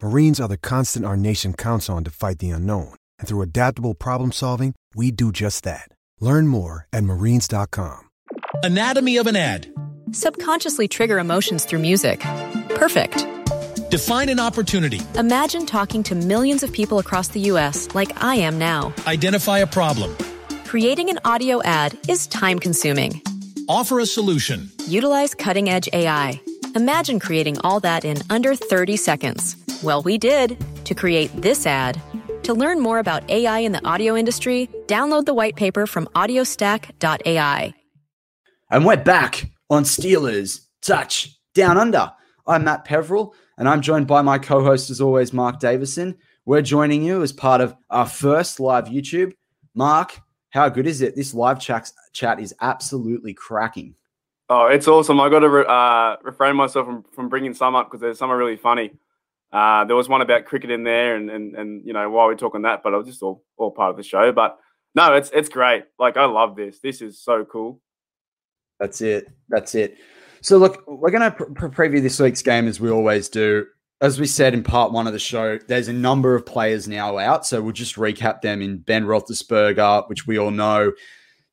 Marines are the constant our nation counts on to fight the unknown. And through adaptable problem solving, we do just that. Learn more at marines.com. Anatomy of an ad. Subconsciously trigger emotions through music. Perfect. Define an opportunity. Imagine talking to millions of people across the U.S. like I am now. Identify a problem. Creating an audio ad is time consuming. Offer a solution. Utilize cutting edge AI. Imagine creating all that in under 30 seconds. Well, we did to create this ad. To learn more about AI in the audio industry, download the white paper from audiostack.ai. And we're back on Steelers Touch Down Under. I'm Matt Peverell, and I'm joined by my co host, as always, Mark Davison. We're joining you as part of our first live YouTube. Mark, how good is it? This live chat, chat is absolutely cracking. Oh, it's awesome. I got to re- uh, refrain myself from, from bringing some up because there's some are really funny. Uh, there was one about cricket in there, and and and you know while we're talking that, but it was just all all part of the show. But no, it's it's great. Like I love this. This is so cool. That's it. That's it. So look, we're going to pre- preview this week's game as we always do. As we said in part one of the show, there's a number of players now out, so we'll just recap them in Ben Roethlisberger, which we all know.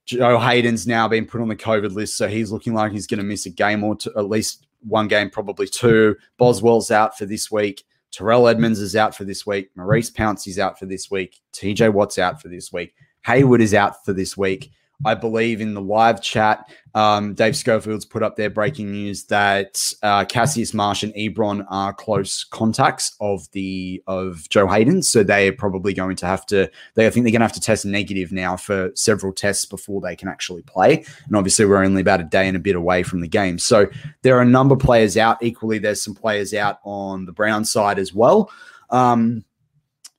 Joe Haden's now been put on the COVID list, so he's looking like he's going to miss a game or two, at least one game, probably two. Boswell's out for this week. Terrell Edmunds is out for this week. Maurice Pouncey's out for this week. TJ Watt's out for this week. Hayward is out for this week. I believe in the live chat, um, Dave Schofield's put up their breaking news that uh, Cassius Marsh and Ebron are close contacts of the of Joe Haden, so they are probably going to have to. They I think they're going to have to test negative now for several tests before they can actually play. And obviously, we're only about a day and a bit away from the game, so there are a number of players out. Equally, there's some players out on the Brown side as well. Um,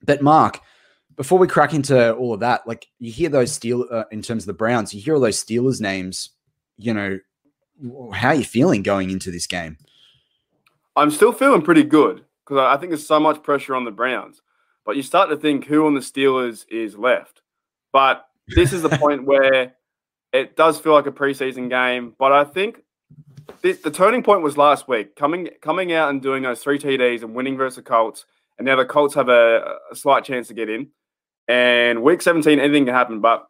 but Mark, before we crack into all of that, like you hear those steel uh, in terms of the Browns, you hear all those Steelers names. You know, how are you feeling going into this game? I'm still feeling pretty good because I think there's so much pressure on the Browns. But you start to think who on the Steelers is left. But this is the point where it does feel like a preseason game. But I think this, the turning point was last week, coming coming out and doing those three TDs and winning versus the Colts. And now the Colts have a, a slight chance to get in. And week 17, anything can happen. But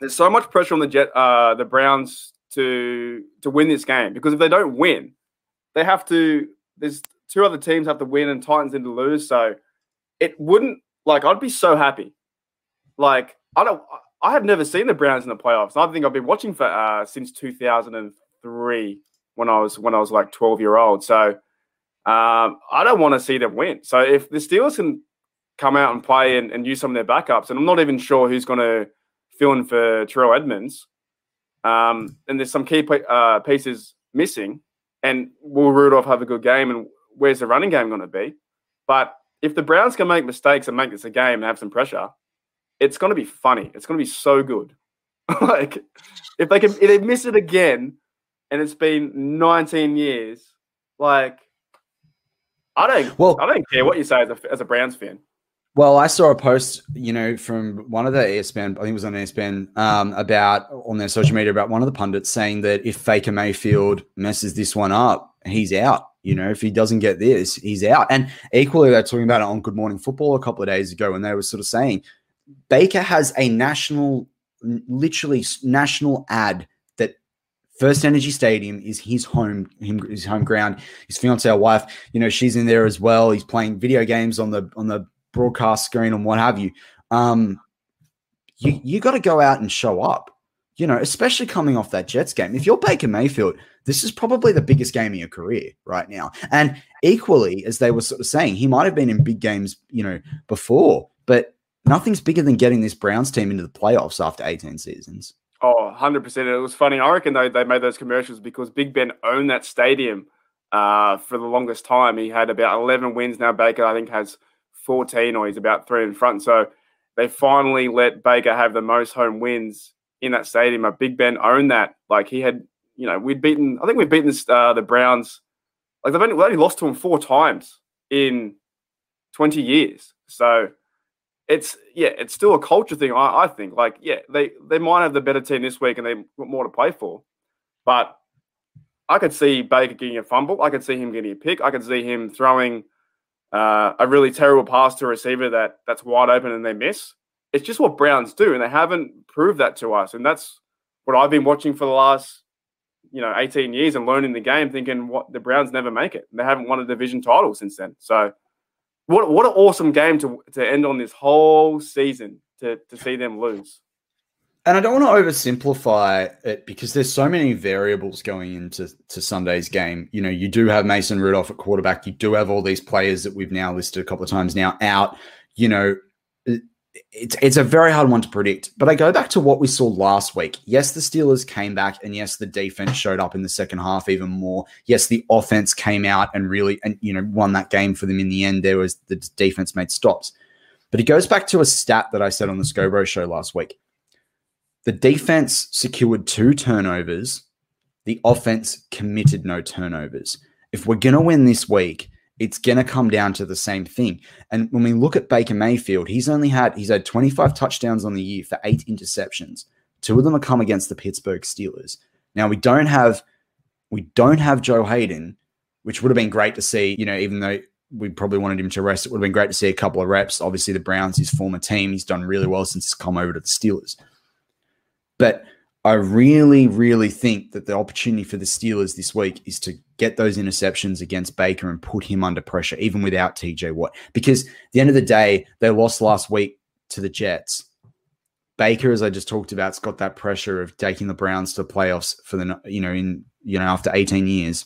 there's so much pressure on the Jet, uh, the Browns to to win this game because if they don't win, they have to. There's two other teams have to win and Titans need to lose. So it wouldn't like I'd be so happy. Like I don't. I have never seen the Browns in the playoffs. I think I've been watching for uh, since 2003 when I was when I was like 12 year old. So um, I don't want to see them win. So if the Steelers can come out and play and, and use some of their backups, and I'm not even sure who's going to fill in for Terrell Edmunds, um, and there's some key uh, pieces missing, and will Rudolph have a good game, and where's the running game going to be? But if the Browns can make mistakes and make this a game and have some pressure, it's going to be funny. It's going to be so good. like if they can, if they miss it again, and it's been 19 years, like I don't, well, I don't care what you say as a, as a Browns fan. Well, I saw a post, you know, from one of the ESPN, I think it was on ESPN, um, about on their social media about one of the pundits saying that if Faker Mayfield messes this one up, he's out. You know, if he doesn't get this, he's out. And equally, they're talking about it on Good Morning Football a couple of days ago, and they were sort of saying Baker has a national, literally national ad that First Energy Stadium is his home, his home ground. His fiance, or wife, you know, she's in there as well. He's playing video games on the on the broadcast screen and what have you. Um, you you got to go out and show up. You know, especially coming off that Jets game. If you're Baker Mayfield, this is probably the biggest game of your career right now. And equally, as they were sort of saying, he might have been in big games, you know, before, but nothing's bigger than getting this Browns team into the playoffs after 18 seasons. Oh, 100%. It was funny. I reckon they, they made those commercials because Big Ben owned that stadium uh, for the longest time. He had about 11 wins. Now Baker, I think, has 14 or he's about three in front. So they finally let Baker have the most home wins in that stadium. A Big Ben owned that. Like he had, you know, we'd beaten, I think we'd beaten uh, the Browns. Like they've only, only lost to them four times in 20 years. So it's, yeah, it's still a culture thing, I, I think. Like, yeah, they, they might have the better team this week and they've got more to play for. But I could see Baker getting a fumble. I could see him getting a pick. I could see him throwing – uh, a really terrible pass to a receiver that that's wide open and they miss. It's just what Browns do, and they haven't proved that to us. And that's what I've been watching for the last, you know, 18 years and learning the game, thinking what the Browns never make it. They haven't won a division title since then. So, what what an awesome game to to end on this whole season to to see them lose and I don't want to oversimplify it because there's so many variables going into to Sunday's game. You know, you do have Mason Rudolph at quarterback. You do have all these players that we've now listed a couple of times now out. You know, it's it's a very hard one to predict. But I go back to what we saw last week. Yes, the Steelers came back, and yes, the defense showed up in the second half even more. Yes, the offense came out and really and you know won that game for them in the end. There was the defense made stops. But it goes back to a stat that I said on the Scobro show last week the defense secured two turnovers. The offense committed no turnovers. If we're going to win this week, it's going to come down to the same thing. And when we look at Baker Mayfield, he's only had he's had 25 touchdowns on the year for eight interceptions. Two of them have come against the Pittsburgh Steelers. Now we don't have we don't have Joe Haden, which would have been great to see. You know, even though we probably wanted him to rest, it would have been great to see a couple of reps. Obviously, the Browns, his former team, he's done really well since he's come over to the Steelers. But I really, really think that the opportunity for the Steelers this week is to get those interceptions against Baker and put him under pressure, even without TJ Watt. Because at the end of the day, they lost last week to the Jets. Baker, as I just talked about, has got that pressure of taking the Browns to the playoffs for the you know in you know after 18 years.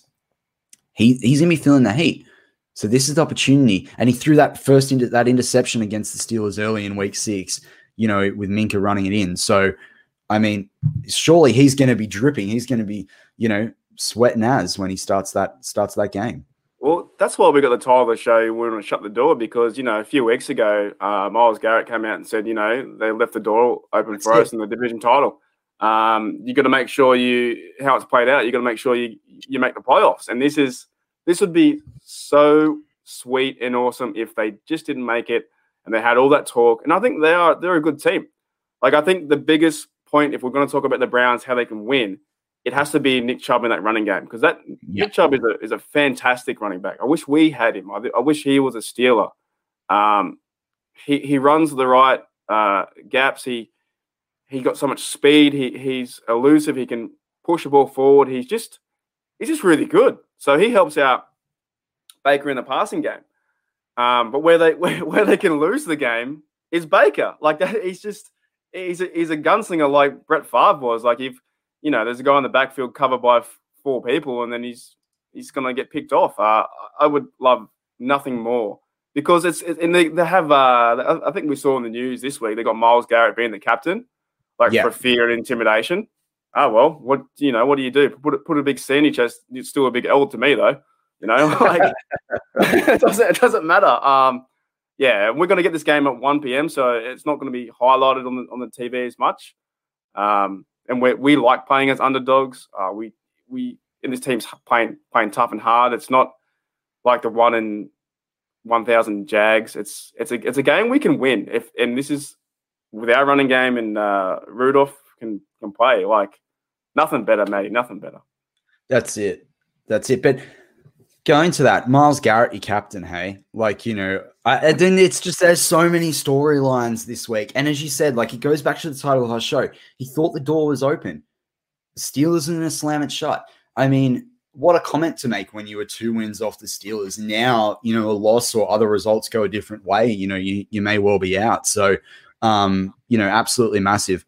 He he's gonna be feeling the heat. So this is the opportunity, and he threw that first into that interception against the Steelers early in Week Six. You know, with Minkah running it in. So I mean, surely he's going to be dripping. He's going to be, you know, sweating as when he starts that starts that game. Well, that's why we got the title of the show. We want to shut the door because you know a few weeks ago, uh, Myles Garrett came out and said, you know, they left the door open that's for it. us in the division title. Um, you got to make sure you how it's played out. You got to make sure you you make the playoffs. And this is this would be so sweet and awesome if they just didn't make it and they had all that talk. And I think they are they're a good team. Like I think the biggest point, if we're going to talk about the Browns, how they can win, it has to be Nick Chubb in that running game because that yep. Nick Chubb is a is a fantastic running back. I wish we had him. I, I wish he was a Steeler. Um, he he runs the right uh, gaps. He he got so much speed. He he's elusive. He can push the ball forward. He's just he's just really good. So he helps out Baker in the passing game. Um, but where they where, where they can lose the game is Baker. Like that, he's just he's a, he's a gunslinger like Brett Favre was. Like if you know there's a guy in the backfield covered by four people, and then he's he's going to get picked off. Uh, I would love nothing more because it's and they, they have. Uh, I think we saw in the news this week they got Myles Garrett being the captain, like yeah. for fear and intimidation. Oh well, what you know? What do you do? Put put a big C in your chest. It's still a big L to me though. You know, like it doesn't it doesn't matter. Um, yeah, we're going to get this game at 1 p.m., so it's not going to be highlighted on the on the TV as much. Um, and we we like playing as underdogs. Uh, we we in this team's playing playing tough and hard. It's not like the one in one thousand Jags. It's it's a it's a game we can win if and this is with our running game and uh, Rudolph can can play like nothing better, mate. Nothing better. That's it. That's it. But going to that, Myles Garrett, your captain, hey, like you know, I, then it's just there's so many storylines this week, and as you said, like it goes back to the title of our show. He thought the door was open. Steelers are going to slam it shut. I mean, what a comment to make when you were two wins off the Steelers. Now, you know, a loss or other results go a different way. You know, you you may well be out. So, um, you know, absolutely massive.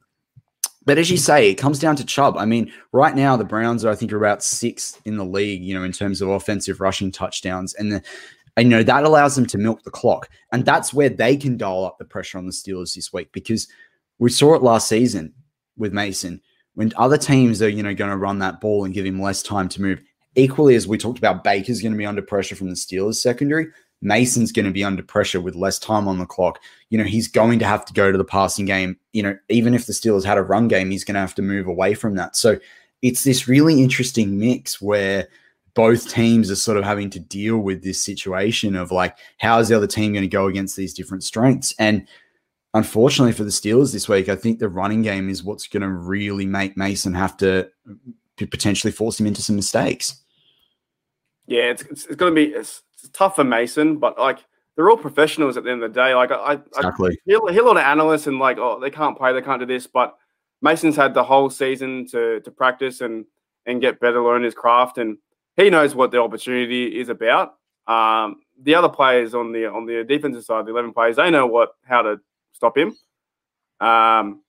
But as you say, it comes down to Chubb. I mean, right now the Browns are, I think, are about sixth in the league, you know, in terms of offensive rushing touchdowns, and the, and you know that allows them to milk the clock, and that's where they can dial up the pressure on the Steelers this week because we saw it last season with Mason when other teams are, you know, going to run that ball and give him less time to move. Equally, as we talked about, Baker's going to be under pressure from the Steelers secondary. Mason's going to be under pressure with less time on the clock. You know, he's going to have to go to the passing game. You know, even if the Steelers had a run game, he's going to have to move away from that. So it's this really interesting mix where both teams are sort of having to deal with this situation of like, how is the other team going to go against these different strengths? And unfortunately for the Steelers this week, I think the running game is what's going to really make Mason have to potentially force him into some mistakes. Yeah, it's, it's, it's going to be it's, it's tough for Mason, but like they're all professionals at the end of the day. Like I, exactly. I hear, hear a lot of analysts and like, oh, they can't play, they can't do this, but Mason's had the whole season to to practice and and get better, learn his craft, and he knows what the opportunity is about. Um, the other players on the on the defensive side, the eleven players, they know what how to stop him. Um,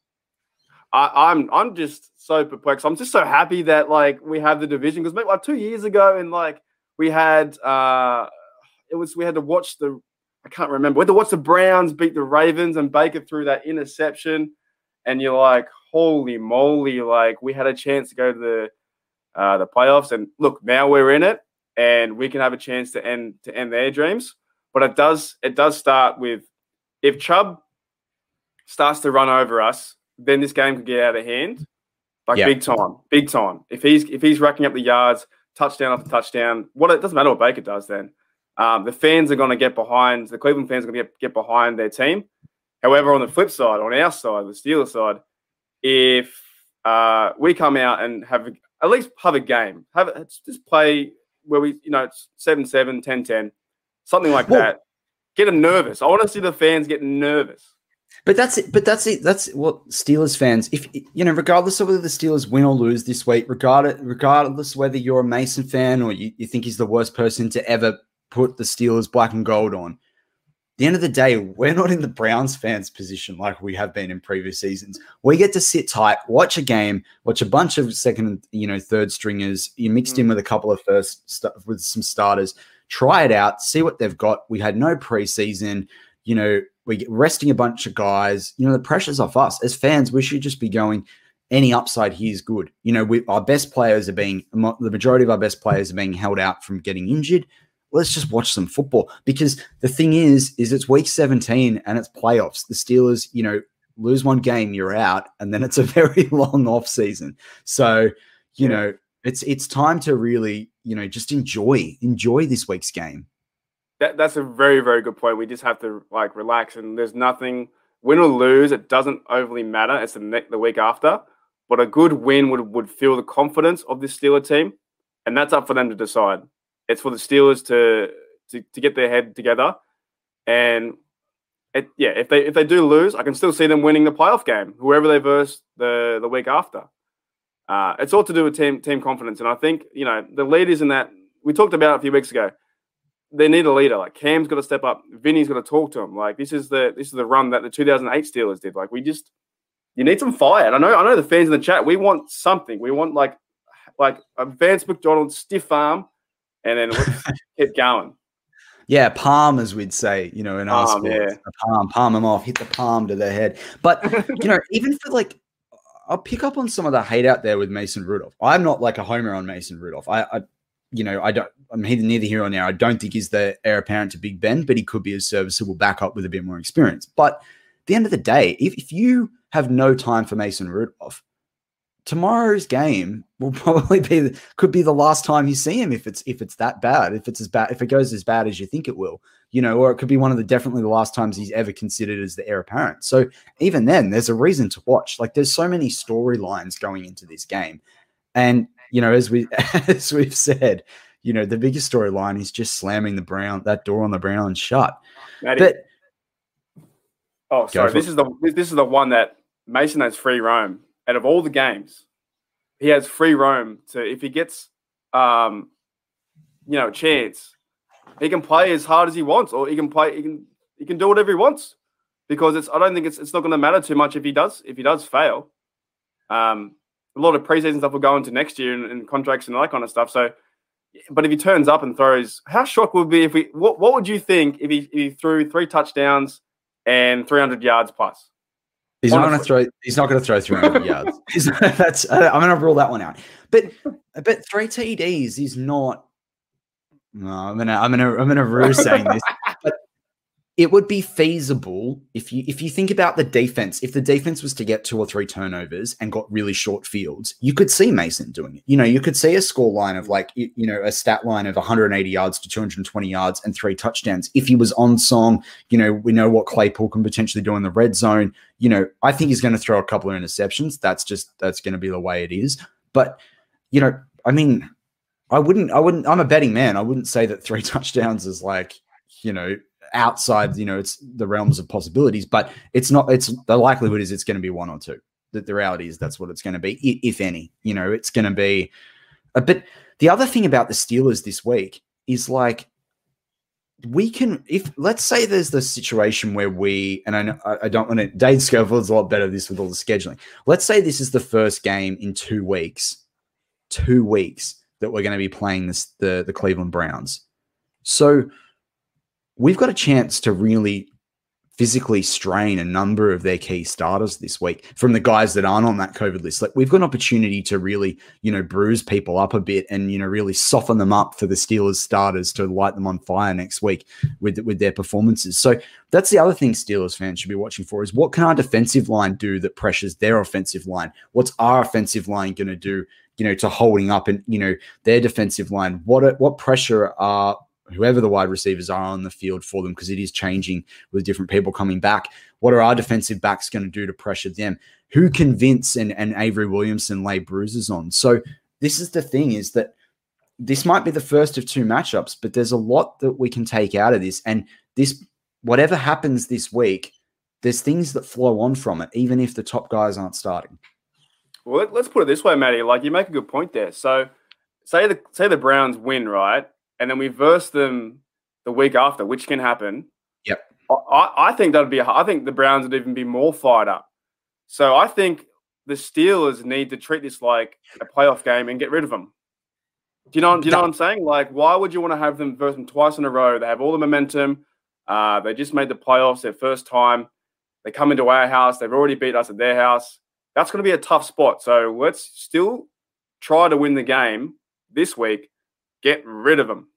I, am I'm, I'm just so perplexed. I'm just so happy that like we have the division because like two years ago and like we had uh it was we had to watch the I can't remember. We had to watch the Browns beat the Ravens and Baker through that interception, and you're like, holy moly! Like we had a chance to go to the uh, the playoffs, and look, now we're in it, and we can have a chance to end to end their dreams. But it does it does start with if Chubb starts to run over us, then this game could get out of hand, like yeah. big time, big time. If he's if he's racking up the yards, touchdown after touchdown, what it doesn't matter what Baker does then um, the fans are going to get behind the Cleveland fans are going to get, get behind their team. However, on the flip side, on our side, the Steelers side, if uh, we come out and have at least have a game, have just play where we, you know, 7 7, 10 10, something like well, that. Get them nervous. I want to see the fans get nervous. But that's it. But that's it. That's what Steelers fans, if you know, regardless of whether the Steelers win or lose this week, regardless, regardless whether you're a Mason fan or you, you think he's the worst person to ever put the Steelers black and gold on. At the end of the day, we're not in the Browns fans' position like we have been in previous seasons. We get to sit tight, watch a game, watch a bunch of second, you know, third stringers. You mixed mm. in with a couple of first st- with some starters. Try it out, see what they've got. We had no preseason. You know, we get resting a bunch of guys. You know, the pressure's off us as fans. We should just be going. Any upside here is good. You know, we, our best players are being the majority of our best players are being held out from getting injured let's just watch some football. Because the thing is is it's week 17 and it's playoffs. The steelers you know lose one game you're out and then it's a very long off season. So you know it's it's time to really you know just enjoy enjoy this week's game. That, that's a very very good point. We just have to like relax and there's nothing win or lose it doesn't overly matter. It's the, the week after. But a good win would, would feel the confidence of this steeler team and that's up for them to decide it's for the Steelers to to, to get their head together. And it, yeah, if they if they do lose, I can still see them winning the playoff game, whoever they verse the the week after. Uh, it's all to do with team team confidence, and I think you know the leaders in that we talked about a few weeks ago. They need a leader. Like Cam's got to step up. Vinny's got to talk to him. Like this is the this is the run that the 2008 Steelers did. Like we just you need some fire. And I know I know the fans in the chat. We want something. We want like like a Vance McDonald stiff arm and then keep going. Yeah, palm, as we'd say, you know, in palm, our sport, yeah. palm, palm them off, hit the palm to the head. But you know, even for like, I'll pick up on some of the hate out there with Mason Rudolph. I'm not like a homer on Mason Rudolph. I, I you know, I don't. I'm neither here or there. I don't think he's the heir apparent to Big Ben, but he could be a serviceable backup with a bit more experience. But at the end of the day, if, if you have no time for Mason Rudolph, tomorrow's game will probably be could be the last time you see him if it's if it's that bad if it's as bad if it goes as bad as you think it will you know or it could be one of the definitely the last times he's ever considered as the heir apparent so even then there's a reason to watch like there's so many storylines going into this game and you know as we as we've said you know the biggest storyline is just slamming the brown that door on the brown shut Matty, but oh, sorry. This it. is the this is the one that Mason has free roam. Out of all the games, he has free roam to if he gets, um, you know, chance, he can play as hard as he wants, or he can play. He can he can do whatever he wants because it's. I don't think it's it's not going to matter too much if he does if he does fail. Um, a lot of preseason stuff will go into next year and, and contracts and all that kind of stuff. So, but if he turns up and throws, how shocked would be if we? What What would you think if he, if he threw three touchdowns and 300 yards plus? He's not going to throw. He's not going to throw 300 yards. That's. I'm going to rule that one out. But but three TDs is not. No, I'm gonna I'm gonna I'm gonna rue saying this, but it would be feasible if you if you think about the defense. If the defense was to get two or three turnovers and got really short fields, you could see Mason doing it. You know, you could see a score line of like you, know a stat line of 180 yards to 220 yards and three touchdowns. If he was on song, you know, we know what Claypool can potentially do in the red zone. You know, I think he's going to throw a couple of interceptions. That's just that's going to be the way it is. But you know, I mean, I wouldn't, I wouldn't, I'm a betting man. I wouldn't say that three touchdowns is like, you know, outside, you know, it's the realms of possibilities, but it's not, it's the likelihood is it's going to be one or two. That the reality is that's what it's going to be, if any, you know, it's going to be uh, a bit. The other thing about the Steelers this week is like, we can, if let's say there's the situation where we, and I know I don't want to, Dave Schofield's a lot better this with all the scheduling. Let's say this is the first game in two weeks two weeks that we're going to be playing this the the Cleveland Browns. So we've got a chance to really physically strain a number of their key starters this week from the guys that aren't on that COVID list. Like we've got an opportunity to really, you know, bruise people up a bit and you know really soften them up for the Steelers starters to light them on fire next week with with their performances. So that's the other thing Steelers fans should be watching for is what can our defensive line do that pressures their offensive line? What's our offensive line going to do, you know, to holding up and you know their defensive line? What what pressure are whoever the wide receivers are on the field for them because it is changing with different people coming back. What are our defensive backs going to do to pressure them? Who can Vince and, and Avery Williamson lay bruises on? So this is the thing is that this might be the first of two matchups, but there's a lot that we can take out of this. And this, whatever happens this week, there's things that flow on from it, even if the top guys aren't starting. Well, let, us put it this way, Matty. Like you make a good point there. So, say the say the Browns win, right, and then we verse them the week after, which can happen. Yep. I- I, think that'd be. I think the Browns would even be more fired up. So I think the Steelers need to treat this like a playoff game and get rid of them. Do you know? Do you know what I'm saying? Like, why would you want to have them verse them twice in a row? They have all the momentum. Uh, they just made the playoffs their first time. They come into our house. They've already beat us at their house. That's going to be a tough spot. So let's still try to win the game this week. Get rid of them.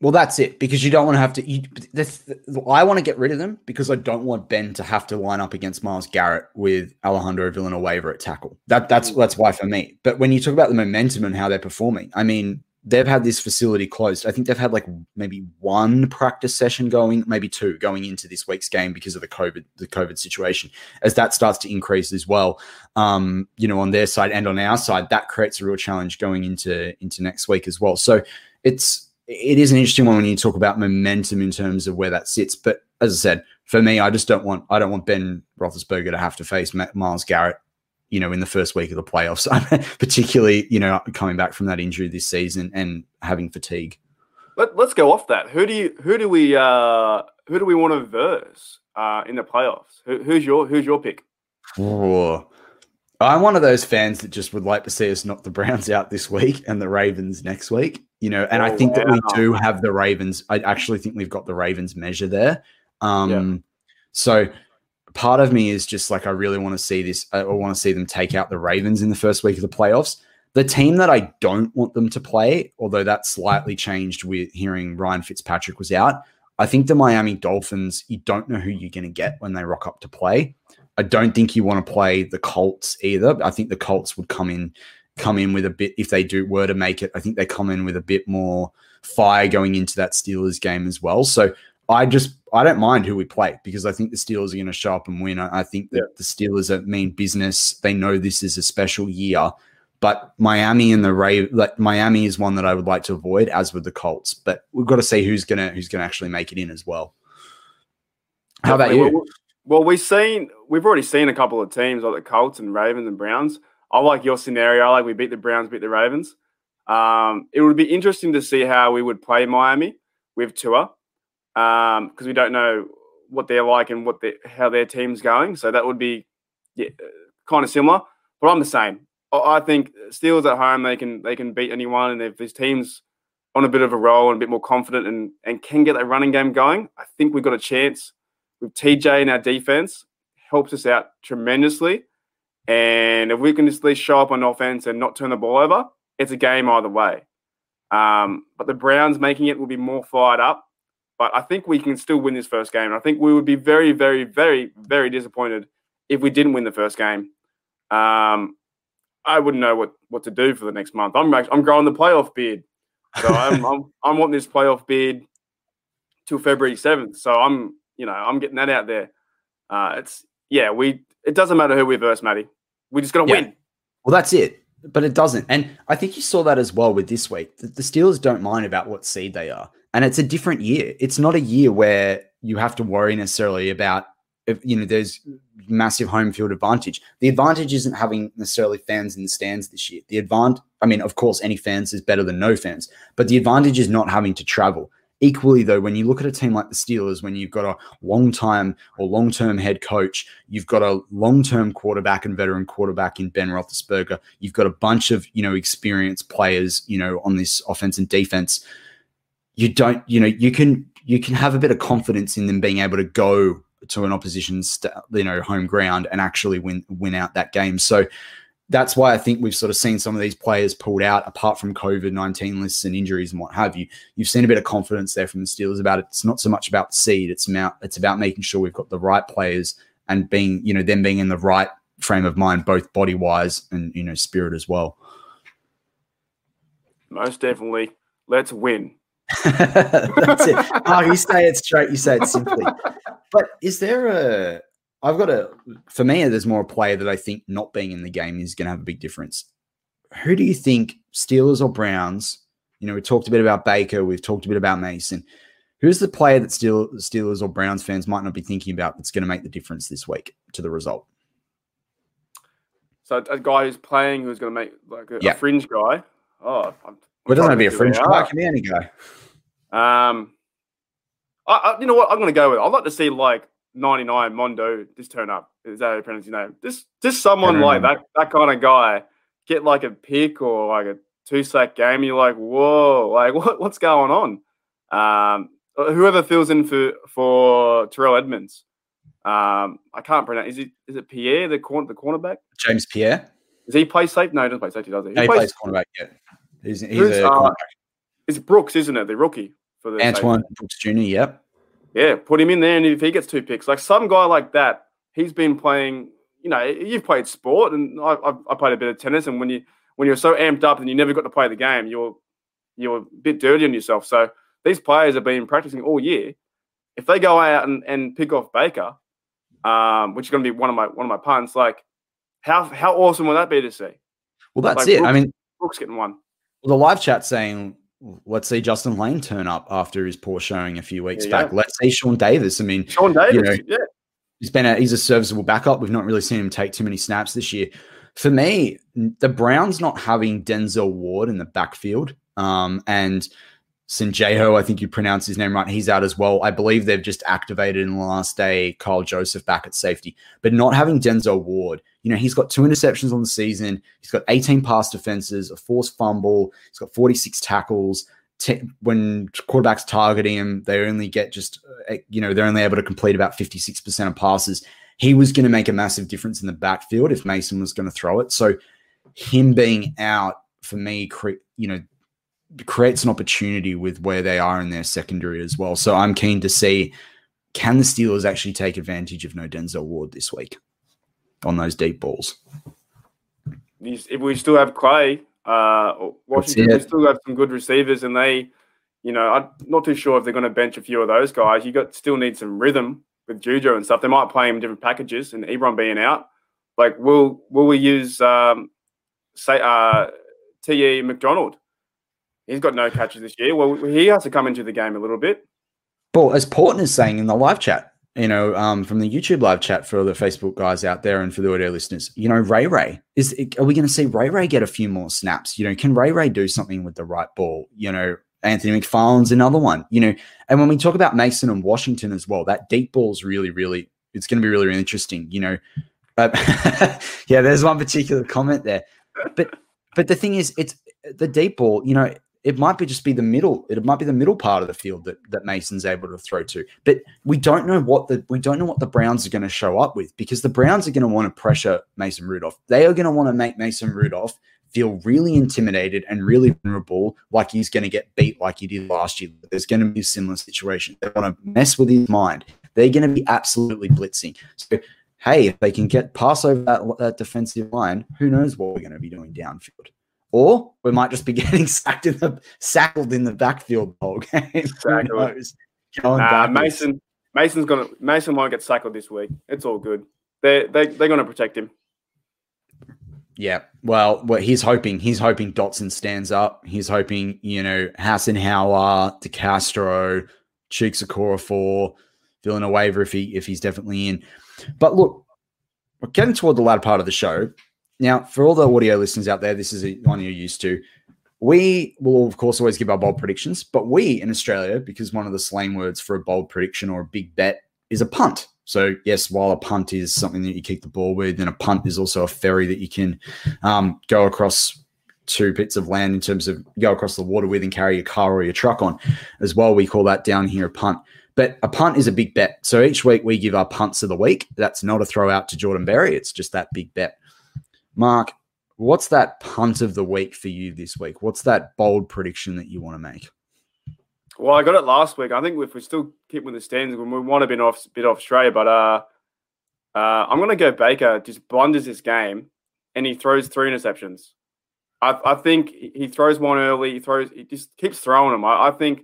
Well, that's it because you don't want to have to. You, this, I want to get rid of them because I don't want Ben to have to line up against Myles Garrett with Alejandro Villanueva at tackle. That that's mm. that's why for me. But when you talk about the momentum and how they're performing, I mean, they've had this facility closed. I think they've had like maybe one practice session going, maybe two going into this week's game because of the COVID the COVID situation. As that starts to increase as well, um, you know, on their side and on our side, that creates a real challenge going into into next week as well. So it's it is an interesting one when you talk about momentum in terms of where that sits. But as I said, for me, I just don't want I don't want Ben Roethlisberger to have to face Myles Garrett, you know, in the first week of the playoffs, particularly you know coming back from that injury this season and having fatigue. Let, let's go off that. Who do you? Who do we? Uh, who do we want to verse uh, in the playoffs? Who, who's your Who's your pick? Oh, I'm one of those fans that just would like to see us knock the Browns out this week and the Ravens next week. You know, and I Oh, think that we do have the Ravens. I actually think we've got the Ravens measure there. Um, So part of me is just like I really want to see this. I want to see them take out the Ravens in the first week of the playoffs. The team that I don't want them to play, although that slightly changed with hearing Ryan Fitzpatrick was out. I think the Miami Dolphins. You don't know who you're going to get when they rock up to play. I don't think you want to play the Colts either. I think the Colts would come in come in with a bit if they do were to make it. I think they come in with a bit more fire going into that Steelers game as well. So I just I don't mind who we play because I think the Steelers are going to show up and win. I, I think that yeah. the Steelers are mean business. They know this is a special year, but Miami and the Ray like Miami is one that I would like to avoid, as with the Colts. But we've got to see who's gonna who's gonna actually make it in as well. How about you? Well, well, we've seen we've already seen a couple of teams like the Colts and Ravens and Browns. I like your scenario. I like we beat the Browns, beat the Ravens. Um, it would be interesting to see how we would play Miami with Tua because um, we don't know what they're like and what how their team's going. So that would be yeah, kind of similar. But I'm the same. I think Steelers at home they can they can beat anyone, and if this team's on a bit of a roll and a bit more confident and and can get that running game going, I think we've got a chance with TJ in our defense. Helps us out tremendously. And if we can just at least show up on offense and not turn the ball over, it's a game either way. Um, but the Browns making it will be more fired up. But I think we can still win this first game. I think we would be very, very, very, very disappointed if we didn't win the first game. Um, I wouldn't know what, what to do for the next month. I'm I'm growing the playoff beard, so I'm, I'm I'm wanting this playoff beard till February seventh. So I'm you know I'm getting that out there. Uh, it's yeah, we it doesn't matter who we verse, Matty. We just got to yeah. win. Well, that's it. But it doesn't. And I think you saw that as well with this week. The, the Steelers don't mind about what seed they are. And it's a different year. It's not a year where you have to worry necessarily about you know, there's massive home field advantage. The advantage isn't having necessarily fans in the stands this year. The advantage, I mean, of course, any fans is better than no fans, but the advantage is not having to travel. Equally, though, when you look at a team like the Steelers, when you've got a long time or long term head coach, you've got a long term quarterback and veteran quarterback in Ben Roethlisberger, you've got a bunch of you know experienced players, you know, on this offense and defense. You don't, you know, you can you can have a bit of confidence in them being able to go to an opposition's you know home ground and actually win win out that game. So that's why I think we've sort of seen some of these players pulled out, apart from COVID 19 lists and injuries and what have you. You've seen a bit of confidence there from the Steelers about it. It's not so much about the seed, it's about, it's about making sure we've got the right players and being, you know, them being in the right frame of mind, both body wise and, you know, spirit as well. Most definitely. Let's win. That's it. Oh, you say it straight, you say it simply. But is there a I've got a for me, there's more a player that I think not being in the game is going to have a big difference. Who do you think, Steelers or Browns? You know, we talked a bit about Baker, we've talked a bit about Mason. Who's the player that Steelers or Browns fans might not be thinking about that's going to make the difference this week to the result? So a guy who's playing who's going to make like a, yeah. a fringe guy. Oh, I'm, well, doesn't have to be a fringe guy. It can be any guy. Um, I, I, you know what? I'm going to go with. I'd like to see like 99 Mondeaux just turn up. Is that how you pronounce his name? Just just someone like that that kind of guy get like a pick or like a two sack game. You're like, whoa, like what what's going on? Um, whoever fills in for for Terrell Edmunds. Um, I can't pronounce. Is it is it Pierre the corner the cornerback? James Pierre. Does he play safe? No, he doesn't play safety, does he? He, he plays, plays cornerback. Yeah, he's, he's a uh, It's Brooks, isn't it? The rookie for the Antoine. Brooks Jr. Yep. Yeah, put him in there, and if he gets two picks, like some guy like that, he's been playing. You know, you've played sport, and I, I played a bit of tennis, and when you when you're so amped up and you never got to play the game, you're you're a bit dirty on yourself. So these players have been practicing all year. If they go out and, and pick off Baker, um, which is going to be one of my one of my puns, like how how awesome will that be to see? Well, that's like, it. Brooks, I mean, Brooks getting one. Well, the live chat saying let's see Justin Layne turn up after his poor showing a few weeks yeah, back. Yeah. Let's see Sean Davis. I mean, Sean Davis, you know, yeah. He's been a he's a serviceable backup. We've not really seen him take too many snaps this year. For me, the Browns not having Denzel Ward in the backfield, um, and Sendejo, I think you pronounce his name right. He's out as well. I believe they've just activated in the last day Kyle Joseph back at safety, but not having Denzel Ward. You know, he's got two interceptions on the season. He's got 18 pass defenses, a forced fumble. He's got 46 tackles when quarterbacks targeting him, they only get just, uh, you know, they're only able to complete about 56% of passes. He was going to make a massive difference in the backfield if Mason was going to throw it. So him being out for me, you know, creates an opportunity with where they are in their secondary as well. So I'm keen to see can the Steelers actually take advantage of no Denzel Ward this week? on those deep balls. If we still have Clay, uh, Washington, we still have some good receivers, and they, you know, I'm not too sure if they're going to bench a few of those guys. You got still need some rhythm with Juju and stuff. They might play him in different packages, and Ebron being out. Like, will will we use um, say uh, T.E. McDonald? He's got no catches this year. Well, he has to come into the game a little bit. Well, as Porton is saying in the live chat, you know, um, from the YouTube live chat for the Facebook guys out there and for the audio listeners, you know, Ray Ray is. Are we going to see Ray Ray get a few more snaps? You know, can Ray Ray do something with the right ball? You know, Anthony McFarland's another one. You know, and when we talk about Mason and Washington as well, that deep ball is really, really. It's going to be really, really interesting. You know, but yeah, there's one particular comment there, but but the thing is, it's the deep ball. You know, it might be just be the middle. It might be the middle part of the field that that Mason's able to throw to. But we don't know what the we don't know what the Browns are going to show up with because the Browns are going to want to pressure Mason Rudolph. They are going to want to make Mason Rudolph feel really intimidated and really vulnerable, like he's going to get beat like he did last year. There's going to be a similar situation. They want to mess with his mind. They're going to be absolutely blitzing. So hey, if they can get pass over that, that defensive line, who knows what we're going to be doing downfield or we might just be getting sacked in the sackled in the backfield the whole game. Exactly. Nah, Mason Mason's gonna Mason won't get sackled this week. It's all good. They they they're gonna protect him. Yeah. Well, well, he's hoping he's hoping Dotson stands up. He's hoping, you know, Hassenauer, DeCastro, Cheeks for filling a waiver if he if he's definitely in. But look, we're getting toward the latter part of the show. Now, for all the audio listeners out there, this is one you're used to. We will, of course, always give our bold predictions, but we in Australia, because one of the slang words for a bold prediction or a big bet is a punt. So, yes, while a punt is something that you kick the ball with, then a punt is also a ferry that you can um, go across two bits of land in terms of go across the water with and carry your car or your truck on as well. We call that down here a punt. But a punt is a big bet. So each week we give our punts of the week. That's not a throw out to Jordan Berry. It's just that big bet. Mark, what's that punt of the week for you this week? What's that bold prediction that you want to make? Well, I got it last week. I think if we still keep with the standings, we might have been off bit off Australia, but uh, uh, I'm going to go Baker. Just blunders this game, and he throws three interceptions. I, I, think he throws one early. He throws. He just keeps throwing them. I, I think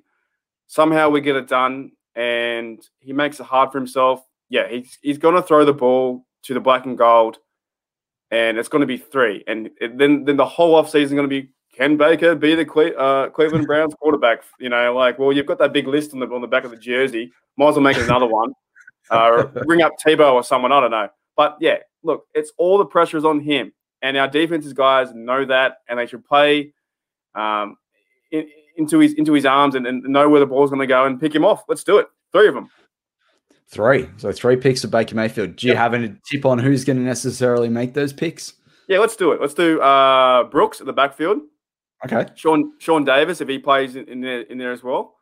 somehow we get it done, and he makes it hard for himself. Yeah, he's he's going to throw the ball to the black and gold and it's going to be three. And it, then then the whole offseason is going to be can Baker be the Cle- uh, Cleveland Browns quarterback? You know, like well, you've got that big list on the on the back of the jersey. Might as well make another one. Uh, bring up Tebow or someone. I don't know. But yeah, look, it's all the pressure is on him, and our defenses guys know that, and they should play um, in, into his into his arms and, and know where the ball's going to go and pick him off. Let's do it. Three of them. Three. So three picks of Baker Mayfield. Do you yep. have any tip on who's going to necessarily make those picks? Yeah, let's do it. Let's do uh, Brooks at the backfield. Okay. Sean Sean Davis if he plays in, in there in there as well.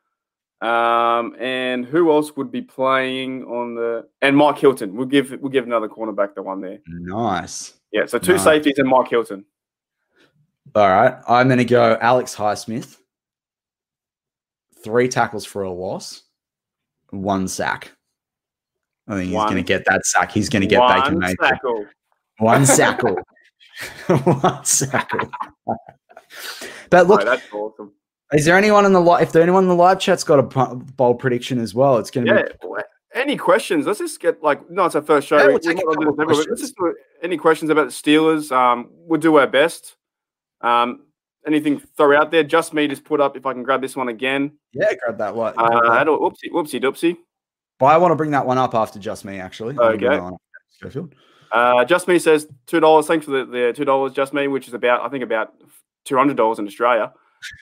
Um, and who else would be playing on the and Mike Hilton? We'll give we'll give another cornerback the one there. Nice. Yeah, so two nice. safeties and Mike Hilton. All right. I'm gonna go Alex Highsmith. Three tackles for a loss, one sack. I think he's going to get that sack. He's going to get Baker Mayfield. One sackle. one sackle. but look, oh, that's awesome. Is there anyone in the live? If there anyone in the live chat's got a bold prediction as well, it's going to yeah. be. Any questions? Let's just get like no, it's our first show. Yeah, we'll Let's just do any questions about the Steelers. Um, we'll do our best. Um, anything throw out there? Just me, just put up if I can grab this one again. Yeah, grab that one. Uh, whoopsie, whoopsie, doopsie. But I want to bring that one up after just me, actually. Okay. Schofield. Uh, just me says two dollars. Thanks for the, the two dollars, just me, which is about I think about two hundred dollars in Australia.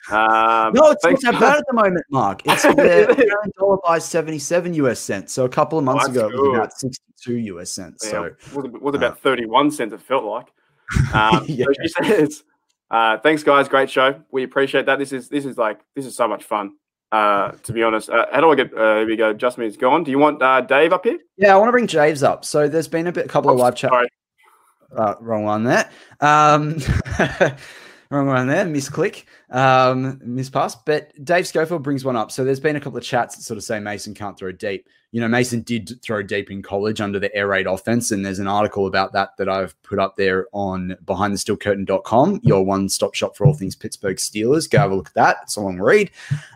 Um, no, it's not that bad at the moment, Mark. It's the dollar by seventy-seven US cents. So a couple of months oh, ago, it was about sixty-two US cents. Yeah, so it was, it was about uh, thirty-one cents. It felt like. Um, yeah. So she says, uh, "Thanks, guys. Great show. We appreciate that. This is this is like this is so much fun." Uh, to be honest. Uh, how do I get? Uh, here we go. Just me is gone. Do you want uh, Dave up here? Yeah, I want to bring Javes up. So there's been a bit, a couple of live chat. Uh, wrong one there. Um, wrong one there. Misclick, um, mispass. But Dave Schofield brings one up. So there's been a couple of chats that sort of say Mason can't throw deep. You know, Mason did throw deep in college under the air raid offense, and there's an article about that that I've put up there on behindthesteelcurtain.com, your one-stop shop for all things Pittsburgh Steelers. Go have a look at that. It's a long read.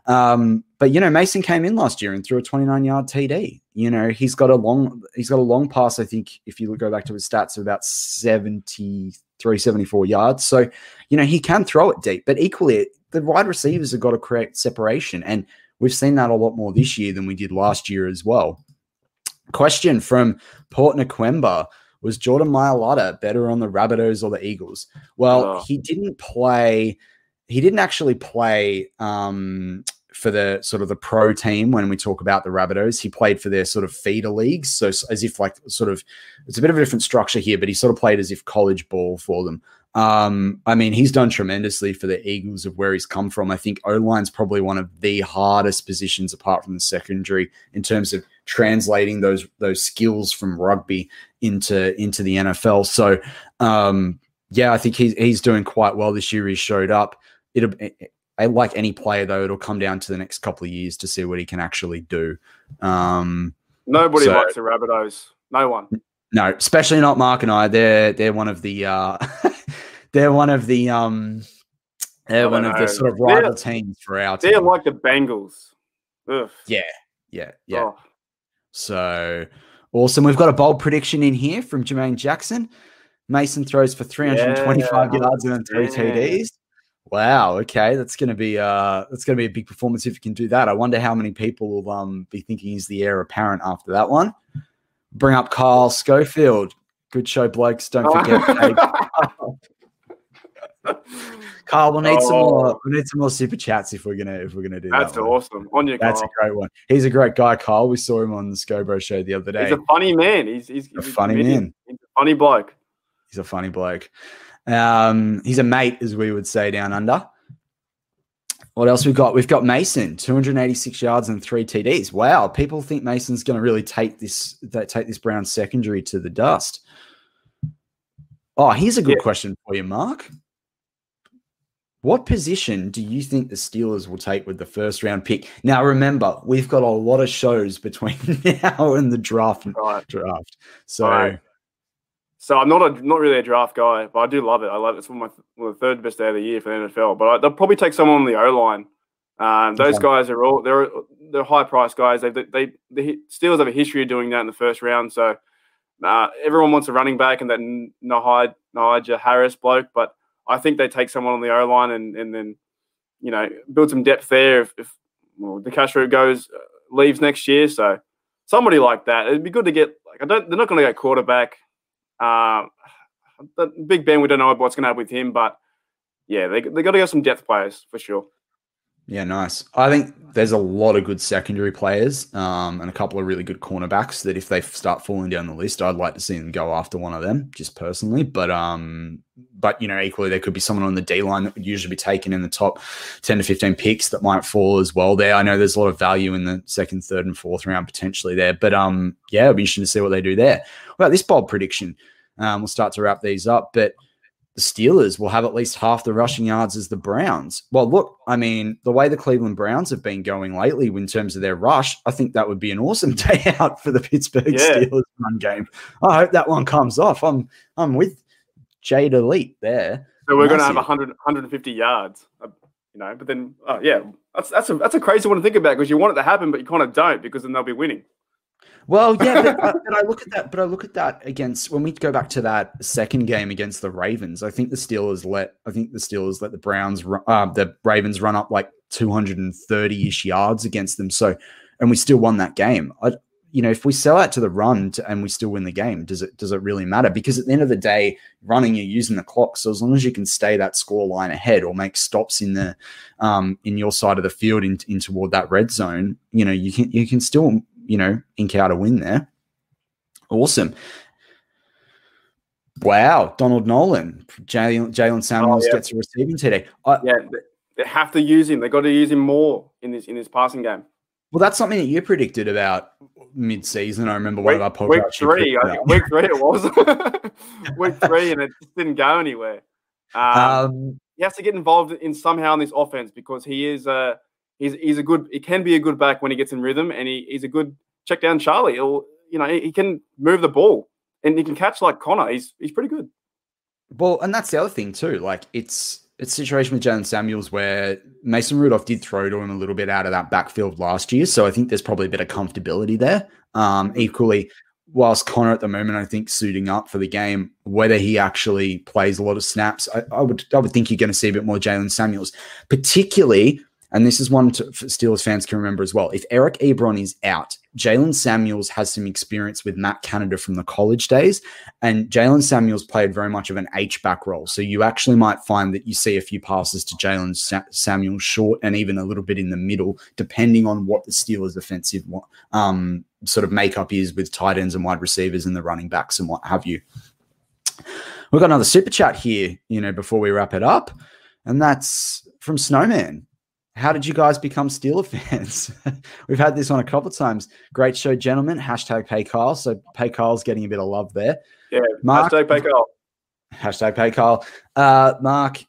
Um, but you know, Mason came in last year and threw a 29-yard TD. You know, he's got a long he's got a long pass. I think if you go back to his stats of about 70 374 yards. So, you know, he can throw it deep, but equally, the wide receivers have got to create separation. And we've seen that a lot more this year than we did last year as well. Question from Port Naquemba was Jordan Mailata better on the Rabbitohs or the Eagles? Well, oh. he didn't play, he didn't actually play um, for the sort of the pro team when we talk about the Rabbitohs. He played for their sort of feeder leagues. So as if like sort of it's a bit of a different structure here, but he sort of played as if college ball for them. Um, I mean, he's done tremendously for the Eagles of where he's come from. I think O line's probably one of the hardest positions apart from the secondary in terms of translating those those skills from rugby into into the NFL. So um, yeah, I think he's he's doing quite well this year. He showed up. It'll like any player though, it'll come down to the next couple of years to see what he can actually do. Um, Nobody so, likes the Rabbitohs. No one. No, especially not Mark and I. They're they're one of the uh, they're one of the um they're one know. of the sort of rival they're, teams for our team. They're like the Bengals. Ugh. Yeah, yeah, yeah. Oh. So awesome. We've got a bold prediction in here from Jermaine Jackson. Mason throws for 325 yeah. yards and three yeah. TDs. Wow. Okay, that's gonna be uh that's gonna be a big performance if you can do that. I wonder how many people will um be thinking he's the heir apparent after that one. Bring up Kyle Schofield. Good show, blokes. Don't forget. Kyle, we'll need oh. some more. We need some more super chats if we're gonna if we're gonna do that's that. That's awesome. On your That's Kyle. a great one. He's a great guy, Kyle. We saw him on the Scobro show the other day. He's a funny man. He's he's, he's a funny man. He's a funny bloke. He's a funny bloke. Um, he's a mate, as we would say down under. What else we've got? We've got Mason, 286 yards and three TDs. Wow, people think Mason's going to really take this take this Brown secondary to the dust. Oh, here's a good yeah. question for you, Mark. What position do you think the Steelers will take with the first round pick? Now, remember, we've got a lot of shows between now and the draft. Right. Draft. So, right. So I'm not a not really a draft guy, but I do love it. I love it. It's one of my well, the third best day of the year for the NFL. But I, they'll probably take someone on the O line. Um, those okay. guys are all they're they're high price guys. They they the Steelers have a history of doing that in the first round. So uh, everyone wants a running back and that Nahid Najee Harris bloke, but I think they take someone on the O line and and then you know build some depth there if, if well, DeCastro goes uh, leaves next year. So somebody like that. It'd be good to get. Like I don't. They're not going to get quarterback. Uh, the Big Ben, we don't know what's going to happen with him, but yeah, they they got to get some depth players for sure. Yeah, nice. I think there's a lot of good secondary players um, and a couple of really good cornerbacks that if they start falling down the list, I'd like to see them go after one of them, just personally. But um, but you know, equally there could be someone on the D line that would usually be taken in the top ten to fifteen picks that might fall as well. There, I know there's a lot of value in the second, third, and fourth round potentially there. But um, yeah, it'll be interesting to see what they do there. Well, this bold prediction? Um, we'll start to wrap these up, but the Steelers will have at least half the rushing yards as the Browns. Well, look, I mean, the way the Cleveland Browns have been going lately in terms of their rush, I think that would be an awesome day out for the Pittsburgh yeah. Steelers run game. I hope that one comes off. I'm I'm with Jade Elite there. So we're going to have 100, 150 yards, uh, you know. But then, uh, yeah, that's that's a that's a crazy one to think about because you want it to happen, but you kind of don't because then they'll be winning. Well, yeah, but, uh, but, I look at that. But I look at that against when we go back to that second game against the Ravens. I think the Steelers let. I think the Steelers let the Browns, uh, the Ravens, run up like two hundred and thirty ish yards against them. So, and we still won that game. I, you know, if we sell out to the run to, and we still win the game, does it does it really matter? Because at the end of the day, running you're using the clock. So as long as you can stay that score line ahead or make stops in the um, in your side of the field in, in toward that red zone, you know, you can you can still you know, ink out a win there. Awesome. Wow, Donald Nolan, Jaylen, Jaylen Samuels oh, yeah. gets a receiving today. I, yeah, they have to use him. They got to use him more in this in this passing game. Well, that's something that you predicted about mid-season. I remember one of our podcasts. Week three, I think week three it was. week three, and it just didn't go anywhere. Um, um, he has to get involved in somehow in this offense because he is uh he's he's a good he can be a good back when he gets in rhythm and he, he's a good check down Charlie. He'll you know he, he can move the ball and he can catch like Conner. He's he's pretty good. Well, and that's the other thing too. Like it's it's a situation with Jaylen Samuels where Mason Rudolph did throw to him a little bit out of that backfield last year. So I think there's probably a bit of comfortability there. Um, equally, whilst Conner at the moment, I think suiting up for the game, whether he actually plays a lot of snaps, I, I would I would think you're going to see a bit more Jaylen Samuels, particularly and this is one to, Steelers fans can remember as well. If Eric Ebron is out, Jaylen Samuels has some experience with Matt Canada from the college days, and Jaylen Samuels played very much of an H back role. So you actually might find that you see a few passes to Jaylen Sa- Samuels short and even a little bit in the middle, depending on what the Steelers' offensive um, sort of makeup is with tight ends and wide receivers and the running backs and what have you. We've got another super chat here, you know, before we wrap it up, and that's from Snowman how did you guys become Steeler fans? We've had this on a couple of times. Great show, gentlemen. Hashtag pay Kyle. So pay Kyle's getting a bit of love there. Yeah. Mark, hashtag pay Kyle. Hashtag pay Kyle. Uh, Mark,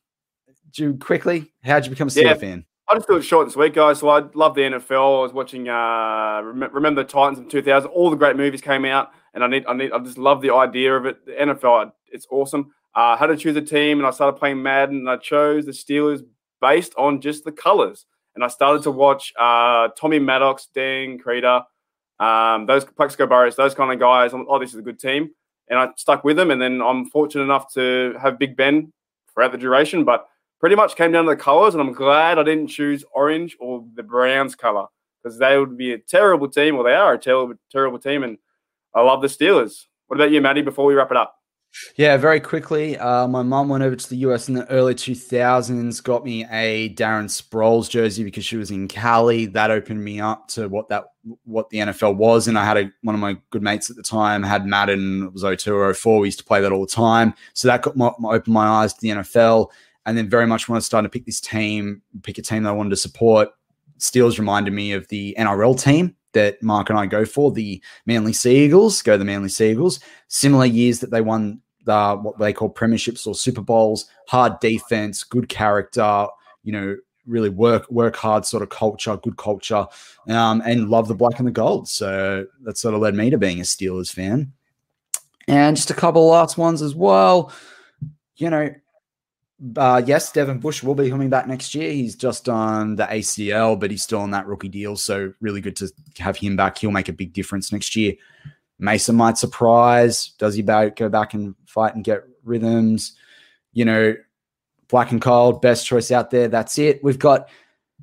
do quickly, how'd you become a Steeler yeah. fan? I just do it short and sweet, guys. So I love the NFL. I was watching, uh, remember the Titans in 2000. All the great movies came out, and I need, I need, I just love the idea of it. The NFL, it's awesome. I uh, had to choose a team, and I started playing Madden, and I chose the Steelers based on just the colors. And I started to watch uh, Tommy Maddox, Dan Kreider, um, those Plaxico Burress, those kind of guys. I'm, oh, this is a good team. And I stuck with them. And then I'm fortunate enough to have Big Ben throughout the duration. But pretty much came down to the colors. And I'm glad I didn't choose orange or the Browns color because they would be a terrible team. Well, they are a terrible, terrible team. And I love the Steelers. What about you, Maddie, before we wrap it up? Yeah, very quickly. Uh, my mum went over to the US in the early 2000s, got me a Darren Sproles jersey because she was in Cali. That opened me up to what that what the NFL was. And I had a, one of my good mates at the time had Madden. It was 02 or 04. We used to play that all the time. So that got my, my, opened my eyes to the NFL. And then very much when I started to pick this team, pick a team that I wanted to support, Steelers reminded me of the NRL team that Mark and I go for, the Manly Sea Eagles, go the Manly Sea Eagles. Similar years that they won the what they call premierships or Super Bowls, hard defense, good character, you know, really work work hard sort of culture, good culture, um, and love the black and the gold. So that sort of led me to being a Steelers fan. And just a couple last ones as well. You know, uh, yes, Devin Bush will be coming back next year. He's just on the ACL, but he's still on that rookie deal. So really good to have him back. He'll make a big difference next year. Mason might surprise. Does he go back and fight and get rhythms? You know, black and cold, best choice out there. That's it. We've got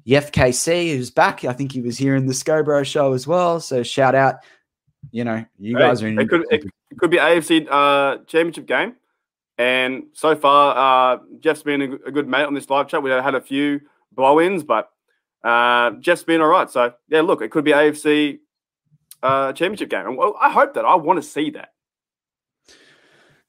FKC who's back. I think he was here in the Scobro show as well. So shout out. You know, you hey, guys are in. It could, it, it could be AFC uh, championship game. And so far, uh, Jeff's been a, good mate on this live chat. We had a few blow ins, but uh, Jeff's been all right. So, yeah, look, it could be AFC uh, championship game. And well, I hope that. I want to see that.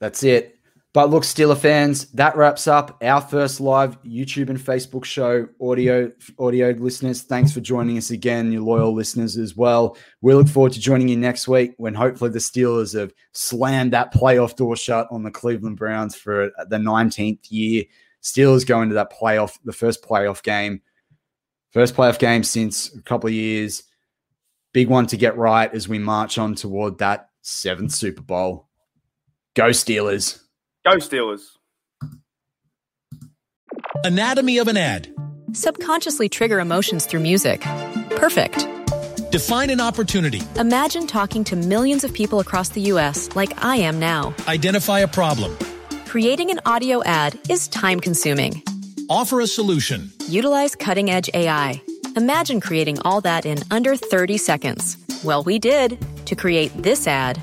That's it. But look, Steeler fans, that wraps up our first live YouTube and Facebook show. Audio, audio listeners, thanks for joining us again, your loyal listeners as well. We look forward to joining you next week when hopefully the Steelers have slammed that playoff door shut on the Cleveland Browns for the 19th year. Steelers go into that playoff, the first playoff game, first playoff game since a couple of years. Big one to get right as we march on toward that seventh Super Bowl. Go Steelers. Go Steelers. Anatomy of an ad. Subconsciously trigger emotions through music. Perfect. Define an opportunity. Imagine talking to millions of people across the U.S. like I am now. Identify a problem. Creating an audio ad is time consuming. Offer a solution. Utilize cutting edge AI. Imagine creating all that in under 30 seconds. Well, we did to create this ad.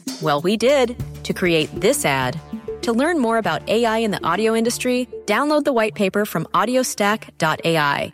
Well, we did to create this ad. To learn more about AI in the audio industry, download the white paper from audiostack.ai.